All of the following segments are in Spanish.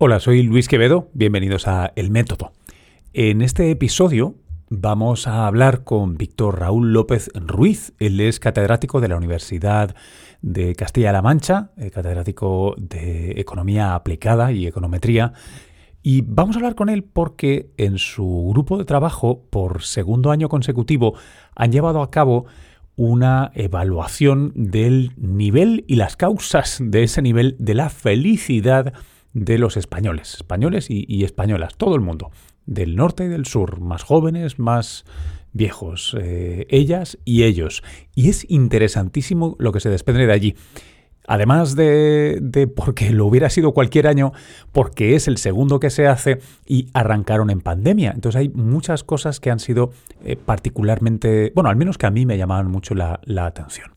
Hola, soy Luis Quevedo, bienvenidos a El Método. En este episodio vamos a hablar con Víctor Raúl López Ruiz. Él es catedrático de la Universidad de Castilla-La Mancha, eh, catedrático de Economía Aplicada y Econometría. Y vamos a hablar con él porque en su grupo de trabajo, por segundo año consecutivo, han llevado a cabo una evaluación del nivel y las causas de ese nivel de la felicidad de los españoles, españoles y, españolas, todo el mundo, del norte y del sur, más jóvenes, más viejos, eh, ellas y ellos. Y es interesantísimo lo que se desprende de allí. Además de, de, porque lo hubiera sido cualquier año, porque es el segundo que se hace y arrancaron en pandemia. Entonces hay muchas cosas que han sido eh, particularmente, bueno, al menos que a mí me llamaban mucho la, atención.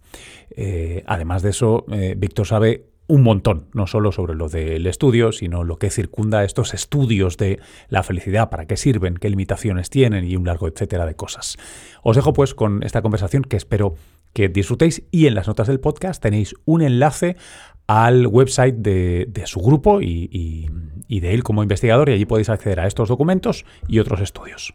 Eh, además de eso, Víctor sabe un montón, no solo sobre lo del estudio, sino lo que circunda estos estudios de la felicidad, para qué sirven, qué limitaciones tienen y un largo etcétera de cosas. Os dejo pues con esta conversación que espero que disfrutéis y en las notas del podcast tenéis un enlace al website de, su grupo y, de él como investigador y allí podéis acceder a estos documentos y otros estudios.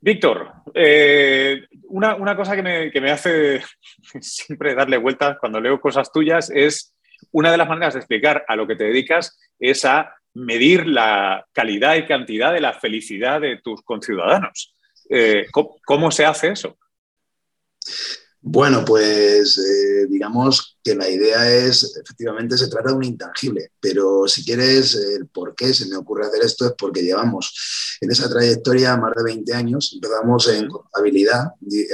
Víctor, eh, una, cosa que me, que me hace siempre darle vueltas cuando leo cosas tuyas es una de las maneras de explicar a lo que te dedicas es a medir la calidad y cantidad de la felicidad de tus conciudadanos. Eh, ¿cómo, se hace eso? Bueno, pues eh, digamos que la idea es, efectivamente, se trata de un intangible, pero si quieres, el por qué se me ocurre hacer esto es porque llevamos en esa trayectoria más de 20 años, empezamos en contabilidad,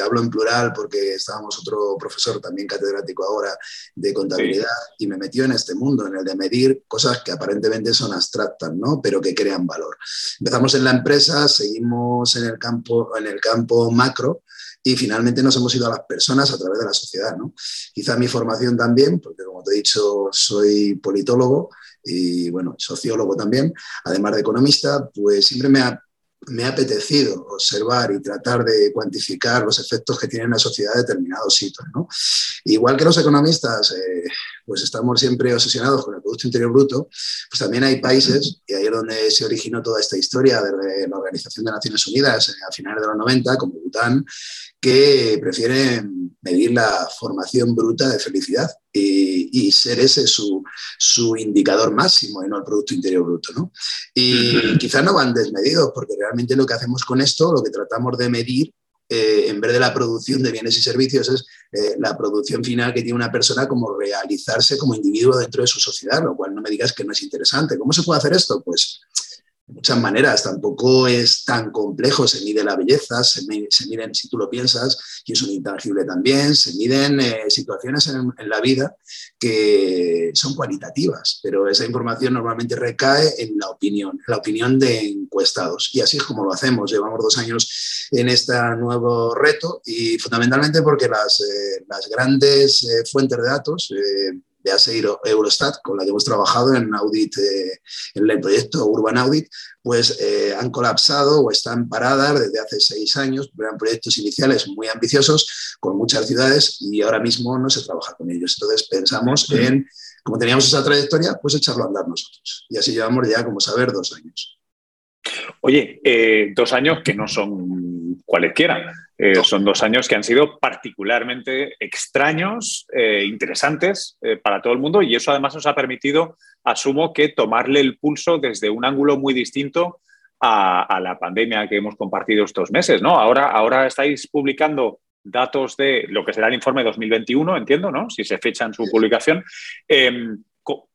hablo en plural porque estábamos otro profesor también catedrático ahora de contabilidad y me metió en este mundo, en el de medir cosas que aparentemente son abstractas, ¿no? pero que crean valor. Empezamos en la empresa, seguimos en el campo, en el campo macro, y finalmente nos hemos ido a las personas a través de la sociedad. ¿no? Quizá mi formación también, porque como te he dicho, soy politólogo y bueno, sociólogo también, además de economista, pues siempre me ha, me ha apetecido observar y tratar de cuantificar los efectos que tiene en la sociedad determinados hitos. ¿no? Igual que los economistas, eh, pues estamos siempre obsesionados con el Producto Interior Bruto, pues también hay países, y ahí es donde se originó toda esta historia desde la Organización de Naciones Unidas eh, a finales de los 90, como Bután, que prefieren medir la formación bruta de felicidad y, ser ese su, su, indicador máximo y no el Producto Interior Bruto. ¿no? Y quizás no van desmedidos, porque realmente lo que hacemos con esto, lo que tratamos de medir eh, en vez de la producción de bienes y servicios, es eh, la producción final que tiene una persona como realizarse como individuo dentro de su sociedad, lo cual no me digas que no es interesante. ¿Cómo se puede hacer esto? Pues muchas maneras, tampoco es tan complejo, se mide la belleza, se, miden, si tú lo piensas, y es un intangible también, se miden eh, situaciones en, la vida que son cualitativas, pero esa información normalmente recae en la opinión, la opinión de encuestados. Y así es como lo hacemos. Llevamos dos años en este nuevo reto y fundamentalmente porque las, eh, las grandes eh, fuentes de datos, véase Eurostat, con la que hemos trabajado en audit, eh, en el proyecto Urban Audit, pues eh, han colapsado o están paradas desde hace seis años. Eran proyectos iniciales muy ambiciosos con muchas ciudades y ahora mismo no se trabaja con ellos. Entonces pensamos en, como teníamos esa trayectoria, pues echarlo a andar nosotros. Y así llevamos ya, como saber, dos años. Oye, eh, dos años que no son cualesquiera. Eh, son dos años que han sido particularmente extraños, eh, interesantes para todo el mundo y eso además nos ha permitido, asumo que tomarle el pulso desde un ángulo muy distinto a, la pandemia que hemos compartido estos meses. ¿no? Ahora, ahora estáis publicando datos de lo que será el informe 2021, entiendo, ¿no? si se fecha en su publicación. Em,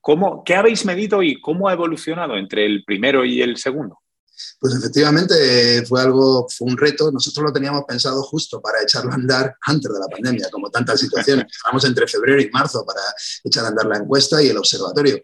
¿cómo, ¿Qué habéis medido y cómo ha evolucionado entre el primero y el segundo? Pues efectivamente fue algo, fue un reto. Nosotros lo teníamos pensado justo para echarlo a andar antes de la pandemia, como tantas situaciones. Estábamos entre febrero y marzo para echar a andar la encuesta y el observatorio.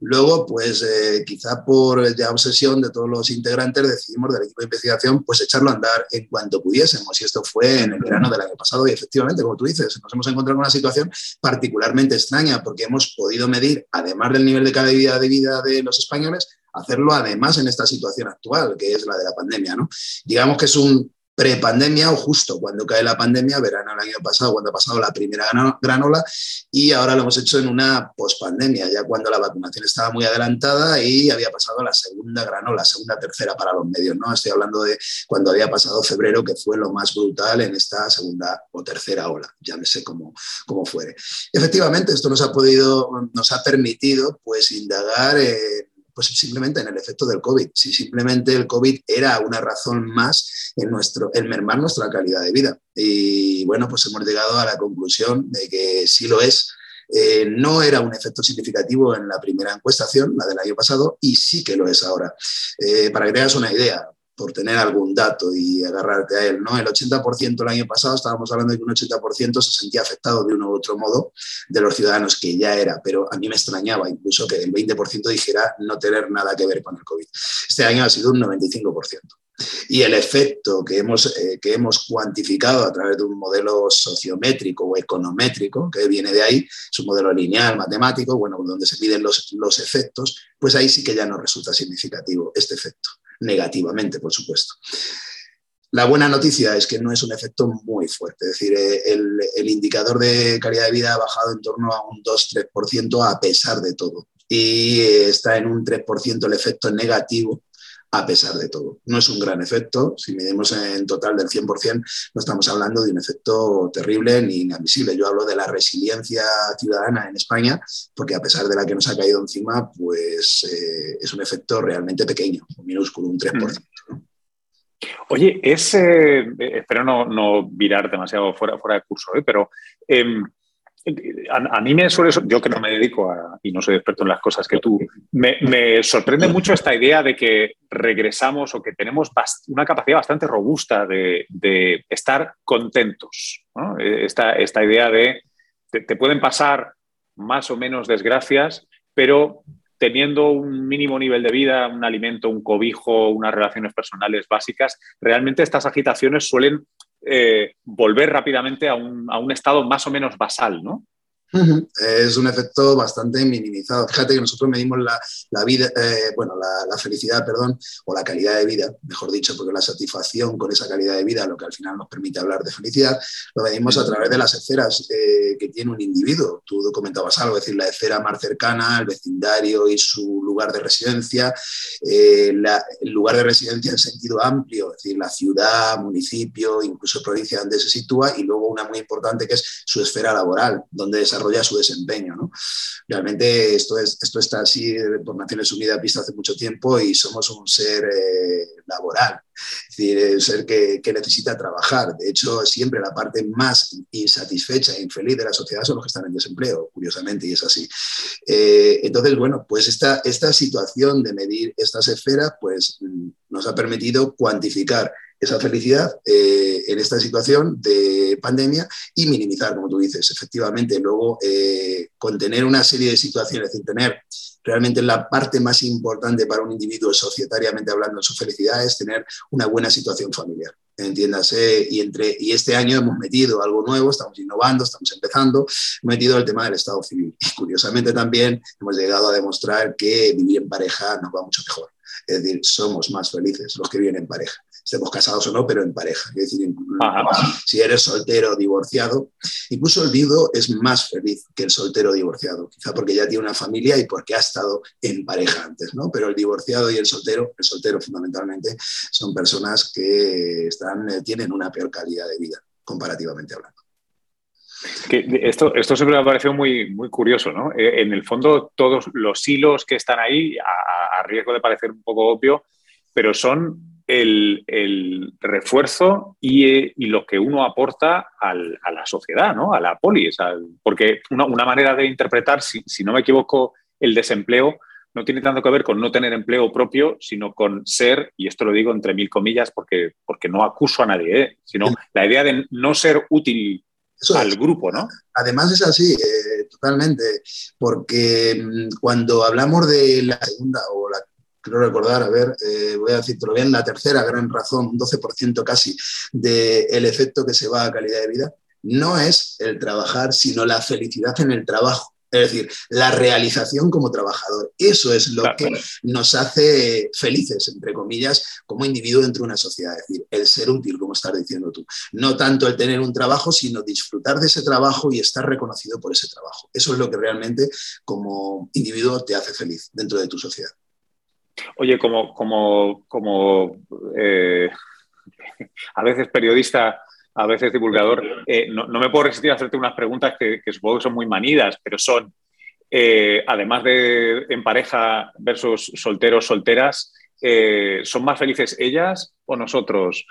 Luego, pues eh, quizá por ya obsesión de todos los integrantes decidimos del equipo de investigación, pues echarlo a andar en cuanto pudiésemos. Y esto fue en el verano del año pasado. Y efectivamente, como tú dices, nos hemos encontrado con una situación particularmente extraña porque hemos podido medir, además del nivel de calidad de vida de los españoles, hacerlo además en esta situación actual, que es la de la pandemia. ¿no? Digamos que es un prepandemia o justo cuando cae la pandemia, verano el año pasado, cuando ha pasado la primera granola, y ahora lo hemos hecho en una pospandemia, ya cuando la vacunación estaba muy adelantada y había pasado la segunda granola, segunda, tercera para los medios, ¿no? Estoy hablando de cuando había pasado febrero, que fue lo más brutal en esta segunda o tercera ola, ya no sé cómo, cómo fuere. Efectivamente, esto nos ha podido, nos ha permitido pues indagar en pues simplemente en el efecto del COVID. Si simplemente el COVID era una razón más en, nuestro, en mermar nuestra calidad de vida. Y bueno, pues hemos llegado a la conclusión de que sí lo es. Eh, no era un efecto significativo en la primera encuestación, la del año pasado, y sí que lo es ahora. Eh, para que tengas una idea, por tener algún dato y agarrarte a él. ¿no? El 80% el año pasado estábamos hablando de que un 80% se sentía afectado de uno u otro modo de los ciudadanos, que ya era, pero a mí me extrañaba incluso que el 20% dijera no tener nada que ver con el COVID. Este año ha sido un 95%. Y el efecto que hemos, eh, que hemos cuantificado a través de un modelo sociométrico o econométrico, que viene de ahí, es un modelo lineal, matemático, bueno, donde se miden los, los efectos, pues ahí sí que ya no resulta significativo este efecto negativamente, por supuesto. La buena noticia es que no es un efecto muy fuerte, es decir, eh, el, indicador de calidad de vida ha bajado en torno a un 2-3% a pesar de todo y está en un 3% el efecto negativo a pesar de todo. No es un gran efecto, si medimos en total del 100%, no estamos hablando de un efecto terrible ni inadmisible. Yo hablo de la resiliencia ciudadana en España, porque a pesar de la que nos ha caído encima, pues eh, es un efecto realmente pequeño, minúsculo, un 3%. Oye, es, eh, espero no, no, virar demasiado fuera, fuera de curso, ¿eh? pero a, mí me suele, yo que no me dedico y no soy experto en las cosas que tú, me, sorprende mucho esta idea de que regresamos o que tenemos una capacidad bastante robusta de, estar contentos. Esta, esta, idea de te, te pueden pasar más o menos desgracias, pero teniendo un mínimo nivel de vida, un alimento, un cobijo, unas relaciones personales básicas, realmente estas agitaciones suelen eh, volver rápidamente a un, a un, estado más o menos basal, ¿no? Es un efecto bastante minimizado. Fíjate que nosotros medimos la, vida, eh, bueno, la, felicidad, perdón, o la calidad de vida, mejor dicho, porque la satisfacción con esa calidad de vida, lo que al final nos permite hablar de felicidad, lo medimos a través de las esferas eh, que tiene un individuo. Tú comentabas algo, es decir, la esfera más cercana, el vecindario y su lugar de residencia, eh, el lugar de residencia en sentido amplio, es decir, la ciudad, municipio, incluso provincia donde se sitúa, y luego una muy importante que es su esfera laboral, donde esa desarrolla su desempeño. ¿no? Realmente esto, es, esto está así por Naciones Unidas visto hace mucho tiempo y somos un ser eh, laboral, es decir, un ser que, que, necesita trabajar. De hecho, siempre la parte más insatisfecha e infeliz de la sociedad son los que están en desempleo, curiosamente, y es así. Eh, entonces, bueno, pues esta, esta situación de medir estas esferas pues, nos ha permitido cuantificar esa felicidad eh, en esta situación de pandemia y minimizar, como tú dices, efectivamente, luego eh, contener una serie de situaciones, sin tener realmente la parte más importante para un individuo societariamente hablando en su felicidad es tener una buena situación familiar. Entiéndase, y, entre, y este año hemos metido algo nuevo, estamos innovando, estamos empezando, hemos metido el tema del Estado civil. Y curiosamente también hemos llegado a demostrar que vivir en pareja nos va mucho mejor. Es decir, somos más felices los que viven en pareja estemos casados o no, pero en pareja. Es decir, si eres soltero o divorciado, incluso el viudo es más feliz que el soltero divorciado, quizá porque ya tiene una familia y porque ha estado en pareja antes, ¿no? Pero el divorciado y el soltero, el soltero fundamentalmente, son personas que están, eh, tienen una peor calidad de vida, comparativamente hablando. esto, esto siempre me ha parecido muy, muy curioso, ¿no? Eh, en el fondo, todos los hilos que están ahí, a riesgo de parecer un poco obvio, pero son el, refuerzo y, lo que uno aporta a la sociedad, ¿no? a la polis. porque una, manera de interpretar, si, no me equivoco, el desempleo no tiene tanto que ver con no tener empleo propio, sino con ser, y esto lo digo entre mil comillas porque, porque no acuso a nadie, ¿eh? sino la idea de no ser útil al grupo, ¿no? Además es así, eh, totalmente, porque mm, cuando hablamos de la segunda o la creo recordar, a ver, eh, voy a decirlo bien, la tercera gran razón, un 12% casi, del efecto que se va a calidad de vida, no es el trabajar, sino la felicidad en el trabajo. Es decir, la realización como trabajador. Eso es lo que nos hace felices, entre comillas, como individuo dentro de una sociedad. Es decir, el ser útil, como estás diciendo tú. No tanto el tener un trabajo, sino disfrutar de ese trabajo y estar reconocido por ese trabajo. Eso es lo que realmente como individuo te hace feliz dentro de tu sociedad. Oye, como, como, como eh, a veces periodista a veces divulgador, eh, no, me puedo resistir a hacerte unas preguntas que, supongo que son muy manidas, pero son, eh, además de en pareja versus solteros, solteras, ¿son más felices ellas o nosotros?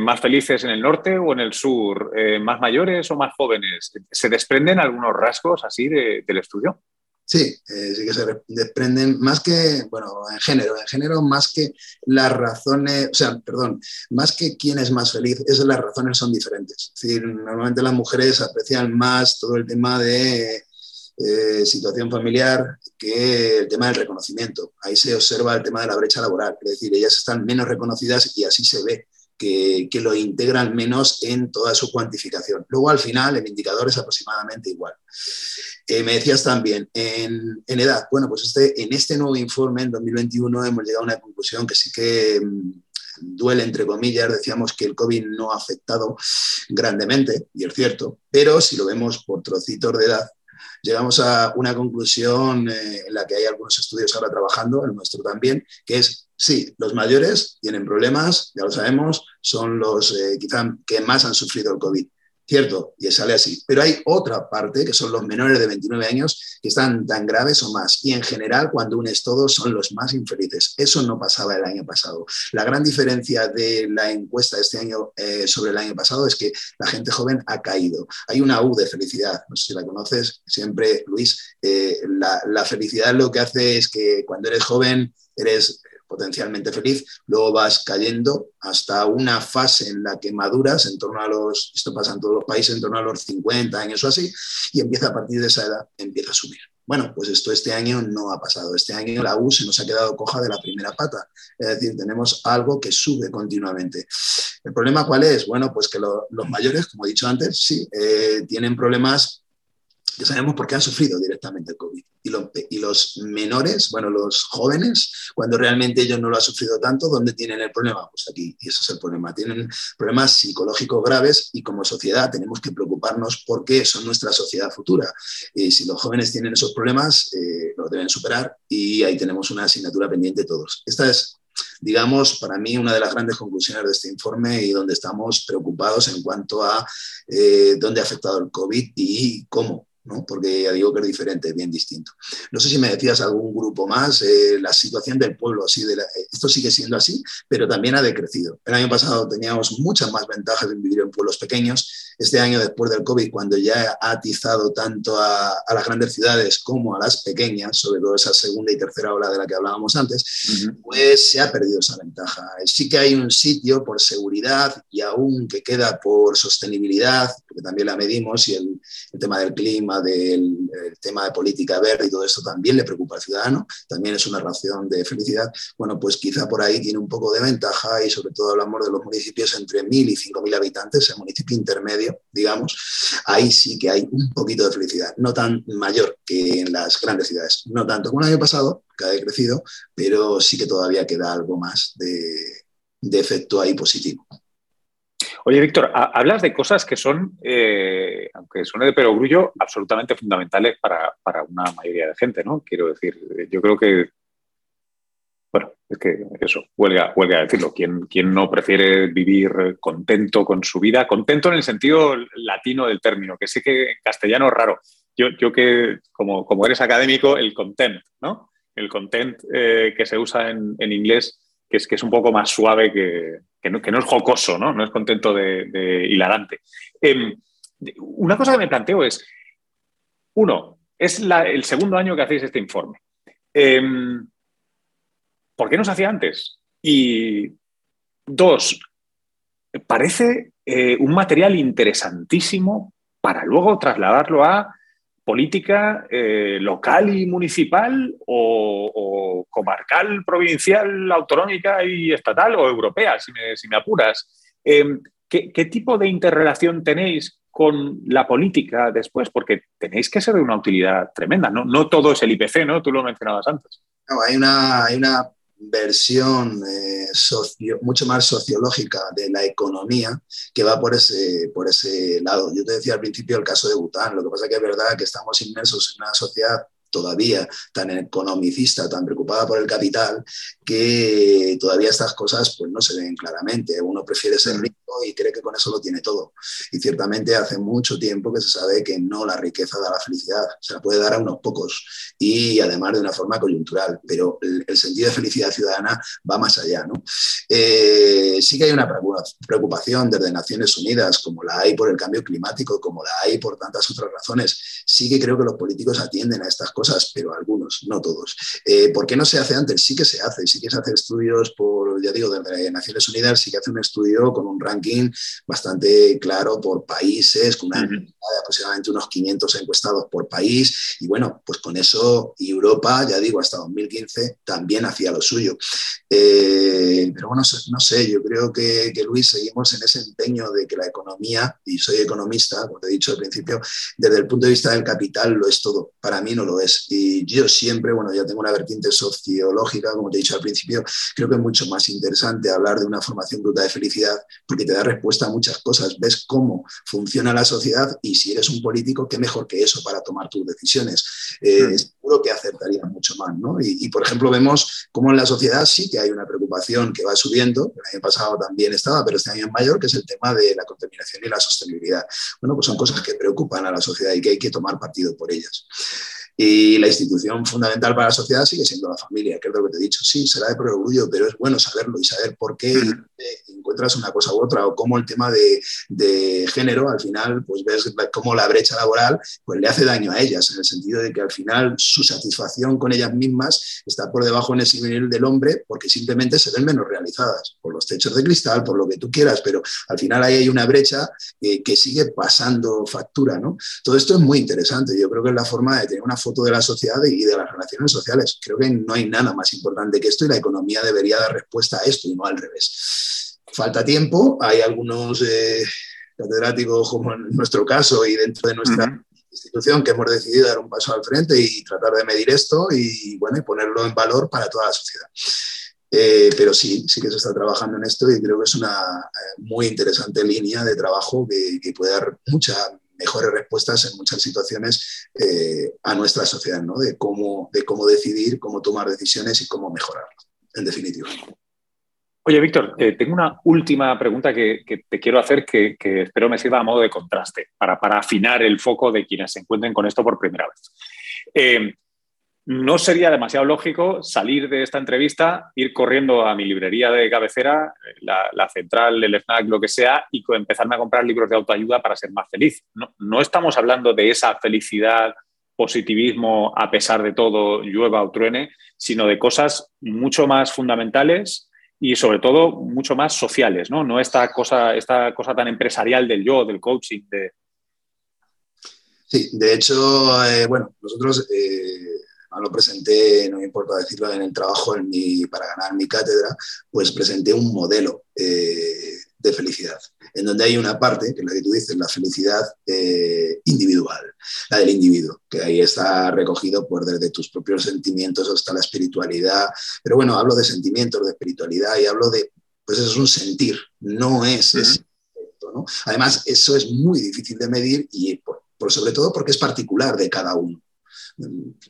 ¿Más felices en el norte o en el sur? ¿Más mayores o más jóvenes? ¿Se desprenden algunos rasgos así del estudio? Sí, eh, sí que se desprenden más que, bueno, en género, en género más que las razones, o sea, perdón, más que quién es más feliz, esas las razones son diferentes. Es decir, normalmente las mujeres aprecian más todo el tema de eh, situación familiar que el tema del reconocimiento. Ahí se observa el tema de la brecha laboral, es decir, ellas están menos reconocidas y así se ve. Que, lo integran menos en toda su cuantificación. Luego, al final, el indicador es aproximadamente igual. Eh, me decías también, en, edad, bueno, pues este, en este nuevo informe, en 2021, hemos llegado a una conclusión que sí que mm, duele, entre comillas, decíamos que el COVID no ha afectado grandemente, y es cierto, pero si lo vemos por trocitos de edad, llegamos a una conclusión eh, en la que hay algunos estudios ahora trabajando, el nuestro también, que es, sí, los mayores tienen problemas, ya lo sabemos, son los eh, quizá que más han sufrido el COVID, cierto, y sale así. Pero hay otra parte, que son los menores de 29 años, que están tan graves o más. Y en general, cuando unes todos, son los más infelices. Eso no pasaba el año pasado. La gran diferencia de la encuesta de este año eh, sobre el año pasado es que la gente joven ha caído. Hay una U de felicidad, no sé si la conoces, siempre, Luis. Eh, la felicidad lo que hace es que cuando eres joven, eres potencialmente feliz, luego vas cayendo hasta una fase en la que maduras, en torno a los, esto pasa en todos los países, en torno a los 50 años o así, y empieza a partir de esa edad, empieza a subir. Bueno, pues esto este año no ha pasado. Este año la U se nos ha quedado coja de la primera pata. Es decir, tenemos algo que sube continuamente. ¿El problema cuál es? Bueno, pues que los mayores, como he dicho antes, sí, eh, tienen problemas que sabemos por qué han sufrido directamente el COVID. Y, los menores, bueno, los jóvenes, cuando realmente ellos no lo han sufrido tanto, ¿dónde tienen el problema? Pues aquí, y eso es el problema. Tienen problemas psicológicos graves y como sociedad tenemos que preocuparnos porque son nuestra sociedad futura. Y si los jóvenes tienen esos problemas, eh, los deben superar y ahí tenemos una asignatura pendiente todos. Esta es digamos, para mí una de las grandes conclusiones de este informe y donde estamos preocupados en cuanto a eh, dónde ha afectado el COVID y cómo porque ya digo que es diferente, bien distinto. No sé si me decías algún grupo más, eh, la situación del pueblo, así de esto sigue siendo así, pero también ha decrecido. El año pasado teníamos muchas más ventajas en vivir en pueblos pequeños. Este año, después del COVID, cuando ya ha atizado tanto a, las grandes ciudades como a las pequeñas, sobre todo esa segunda y tercera ola de la que hablábamos antes, pues se ha perdido esa ventaja. Sí que hay un sitio por seguridad y aún que queda por sostenibilidad, porque también la medimos y el tema del clima, del tema de política verde y todo esto también le preocupa al ciudadano, también es una razón de felicidad, bueno, pues quizá por ahí tiene un poco de ventaja y sobre todo hablamos de los municipios entre 1.000 y 5.000 habitantes, el municipio intermedio, digamos, ahí sí que hay un poquito de felicidad, no tan mayor que en las grandes ciudades, no tanto como el año pasado, que ha decrecido, pero sí que todavía queda algo más de, efecto ahí positivo. Oye, Víctor, hablas de cosas que son, eh, aunque suene de perogrullo, absolutamente fundamentales para, una mayoría de gente, ¿no? Quiero decir, yo creo que, bueno, es que eso, huelga, huelga decirlo. ¿Quién, no prefiere vivir contento con su vida? Contento en el sentido latino del término, que sé que en castellano es raro. Yo, yo que, como, como eres académico, el content, ¿no? El content eh, que se usa en, inglés que es, que es un poco más suave que, no, es jocoso, ¿no? No es contento de, hilarante. Em, una cosa que me planteo es, uno, es el segundo año que hacéis este informe. Em, ¿Por qué no se hacía antes? Y dos, parece eh, un material interesantísimo para luego trasladarlo a política eh, local y municipal o, comarcal, provincial, autonómica y estatal o europea, si me, apuras. Em, ¿qué, tipo de interrelación tenéis con la política después? Porque tenéis que ser de una utilidad tremenda. No, no todo es el IPC, ¿no? Tú lo mencionabas antes. hay, una, hay una versión eh, mucho más sociológica de la economía que va por ese, por ese lado. Yo te decía al principio el caso de Bután, lo que pasa que es verdad que estamos inmersos en una sociedad todavía tan economicista, tan preocupada por el capital, que todavía estas cosas pues, no se ven claramente. Uno prefiere ser rico y cree que con eso lo tiene todo. Y ciertamente hace mucho tiempo que se sabe que no la riqueza da la felicidad, se la puede dar a unos pocos y además de una forma coyuntural, pero el, sentido de felicidad ciudadana va más allá. ¿no? Eh, sí que hay una preocupación desde Naciones Unidas, como la hay por el cambio climático, como la hay por tantas otras razones. Sí que creo que los políticos atienden a estas cosas, pero algunos, no todos. Eh, ¿Por qué no se hace antes? Sí que se hace, sí que se hace estudios por, ya digo, desde Naciones Unidas, sí que hace un estudio con un ranking bastante claro por países, con una de aproximadamente unos 500 encuestados por país. Y bueno, pues con eso Europa, ya digo, hasta 2015 también hacía lo suyo. Eh, pero bueno, no sé, yo creo que, que, Luis, seguimos en ese empeño de que la economía, y soy economista, como te he dicho al principio, desde el punto de vista del capital lo es todo. Para mí no lo es. Y yo siempre, bueno, ya tengo una vertiente sociológica, como te he dicho al principio, creo que es mucho más interesante hablar de una formación bruta de felicidad porque te da respuesta a muchas cosas. Ves cómo funciona la sociedad y si eres un político, qué mejor que eso para tomar tus decisiones. Eh, seguro que acertaría mucho más. ¿no? Y, por ejemplo, vemos cómo en la sociedad sí que hay una preocupación que va subiendo, el año pasado también estaba, pero este año es mayor, que es el tema de la contaminación y la sostenibilidad. Bueno, pues son cosas que preocupan a la sociedad y que hay que tomar partido por ellas. Y la institución fundamental para la sociedad sigue siendo la familia, que es lo que te he dicho. Sí, será de orgullo, pero es bueno saberlo y saber por qué encuentras una cosa u otra o cómo el tema de, de, género, al final, pues ves cómo la brecha laboral pues le hace daño a ellas, en el sentido de que al final su satisfacción con ellas mismas está por debajo en ese nivel del hombre porque simplemente se ven menos realizadas por los techos de cristal, por lo que tú quieras, pero al final ahí hay una brecha que sigue pasando factura, ¿no? Todo esto es muy interesante. Yo creo que es la forma de tener una foto de la sociedad y de las relaciones sociales. Creo que no hay nada más importante que esto y la economía debería dar respuesta a esto y no al revés. Falta tiempo, hay algunos eh, catedráticos como en nuestro caso y dentro de nuestra institución que hemos decidido dar un paso al frente y tratar de medir esto y, bueno, y ponerlo en valor para toda la sociedad. Eh, pero sí, sí que se está trabajando en esto y creo que es una eh, muy interesante línea de trabajo que, que puede dar mucha mejores respuestas en muchas situaciones eh, a nuestra sociedad, ¿no? de, cómo, de cómo decidir, cómo tomar decisiones y cómo mejorarlo, en definitiva. Oye, Víctor, eh, tengo una última pregunta que, te quiero hacer que, espero me sirva a modo de contraste para, para, afinar el foco de quienes se encuentren con esto por primera vez. Eh, no sería demasiado lógico salir de esta entrevista, ir corriendo a mi librería de cabecera, la, central, el FNAC, lo que sea, y empezarme a comprar libros de autoayuda para ser más feliz. No, estamos hablando de esa felicidad, positivismo a pesar de todo, llueva o truene, sino de cosas mucho más fundamentales y sobre todo mucho más sociales, ¿no? No esta cosa, esta cosa tan empresarial del yo, del coaching, de... Sí, de hecho, eh, bueno, nosotros eh, lo presenté, no me importa decirlo, en el trabajo en mi, para ganar mi cátedra, pues presenté un modelo eh, de felicidad, en donde hay una parte, que es la que tú dices, la felicidad eh, individual, la del individuo, que ahí está recogido por desde tus propios sentimientos hasta la espiritualidad. Pero bueno, hablo de sentimientos, de espiritualidad y hablo de, pues eso es un sentir, no es ese. ¿no? Además, eso es muy difícil de medir y por sobre todo porque es particular de cada uno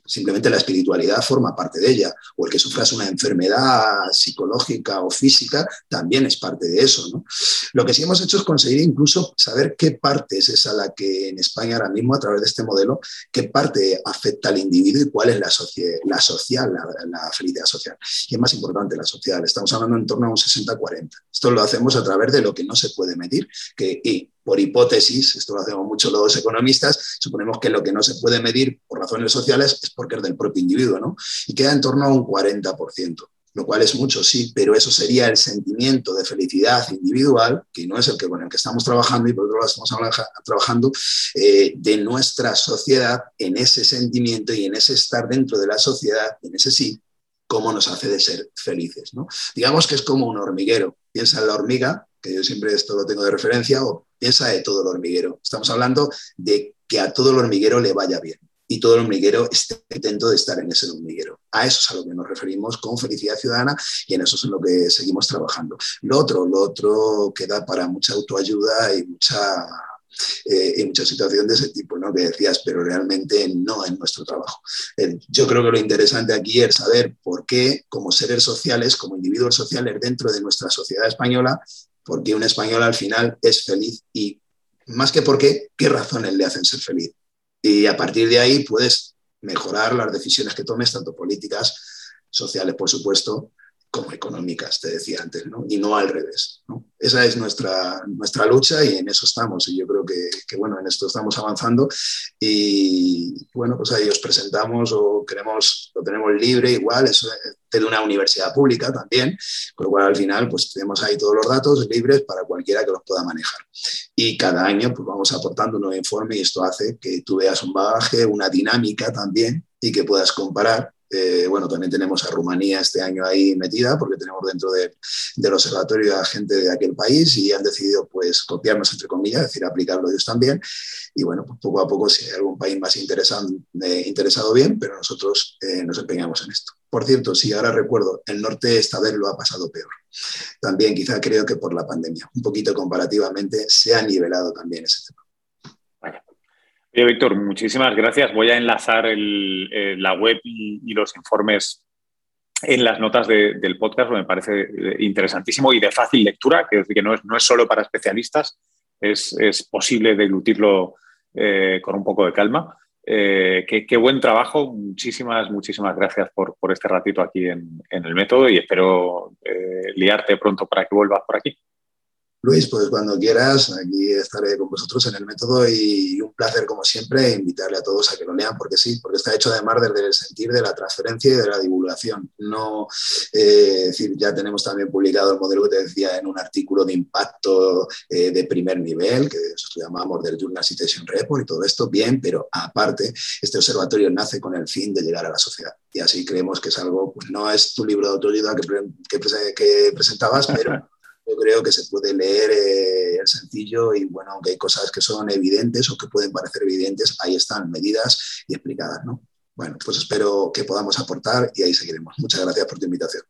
simplemente la espiritualidad forma parte de ella, o el que sufras una enfermedad psicológica o física también es parte de eso. Lo que sí hemos hecho es conseguir incluso saber qué parte es esa la que en España ahora mismo, a través de este modelo, qué parte afecta al individuo y cuál es la, social, la, felicidad social. Y es más importante la social, estamos hablando en torno a un 60-40. Esto lo hacemos a través de lo que no se puede medir, que, y por hipótesis, esto lo hacemos mucho los economistas, suponemos que lo que no se puede medir por razones sociales es porque es del propio individuo, ¿no? Y queda en torno a un 40%, lo cual es mucho, sí, pero eso sería el sentimiento de felicidad individual, que no es el que con el que estamos trabajando y por otro lado estamos trabajando eh, de nuestra sociedad en ese sentimiento y en ese estar dentro de la sociedad, en ese sí, cómo nos hace de ser felices, ¿no? Digamos que es como un hormiguero. Piensa en la hormiga, que yo siempre esto lo tengo de referencia, o piensa de todo el hormiguero. Estamos hablando de que a todo el hormiguero le vaya bien y todo el hormiguero esté contento de estar en ese hormiguero. A eso es a lo que nos referimos con felicidad ciudadana y en eso es en lo que seguimos trabajando. Lo otro, lo otro queda para mucha autoayuda y mucha eh, y mucha situación de ese tipo, ¿no? Que decías, pero realmente no es nuestro trabajo. yo creo que lo interesante aquí es saber por qué, como seres sociales, como individuos sociales dentro de nuestra sociedad española, por qué un español al final es feliz y más que por qué, qué razones le hacen ser feliz. Y a partir de ahí puedes mejorar las decisiones que tomes, tanto políticas, sociales, por supuesto, como económicas, te decía antes, ¿no? y no al revés. ¿no? Esa es nuestra, nuestra lucha y en eso estamos. Y yo creo que, que, bueno, en esto estamos avanzando. Y bueno, pues ahí os presentamos o queremos, lo tenemos libre igual, es de una universidad pública también, con lo cual al final pues tenemos ahí todos los datos libres para cualquiera que los pueda manejar. Y cada año pues vamos aportando un nuevo informe y esto hace que tú veas un bagaje, una dinámica también y que puedas comparar eh, bueno, también tenemos a Rumanía este año ahí metida porque tenemos dentro del observatorio a gente de aquel país y han decidido pues copiarnos entre comillas, es decir, aplicarlo ellos también. Y bueno, pues poco a poco si hay algún país más interesado, eh, interesado bien, pero nosotros eh, nos empeñamos en esto. Por cierto, si ahora recuerdo, el norte esta vez lo ha pasado peor. También quizá creo que por la pandemia, un poquito comparativamente, se ha nivelado también ese tema. Oye, Víctor, muchísimas gracias. Voy a enlazar eh, la web y, los informes en las notas del podcast, me parece eh, interesantísimo y de fácil lectura, que, que no, es, no es solo para especialistas, es, posible deglutirlo eh, con un poco de calma. qué, buen trabajo, muchísimas, muchísimas gracias por, este ratito aquí en, en el método y espero liarte pronto para que vuelvas por aquí. Luis, pues cuando quieras, aquí estaré con vosotros en el método y un placer como siempre invitarle a todos a que lo lean porque sí, porque está hecho además desde el sentir de la transferencia y de la divulgación. No, eh, decir, ya tenemos también publicado el modelo que te decía en un artículo de impacto eh, de primer nivel, que eso llamamos del Journal Citation Report y todo esto, bien, pero aparte, este observatorio nace con el fin de llegar a la sociedad. Y así creemos que es algo, pues no es tu libro de autoayuda que, que presentabas, pero yo creo que se puede leer eh, el sencillo y bueno, aunque hay cosas que son evidentes o que pueden parecer evidentes, ahí están medidas y explicadas, ¿no? Bueno, pues espero que podamos aportar y ahí seguiremos. Muchas gracias por tu invitación.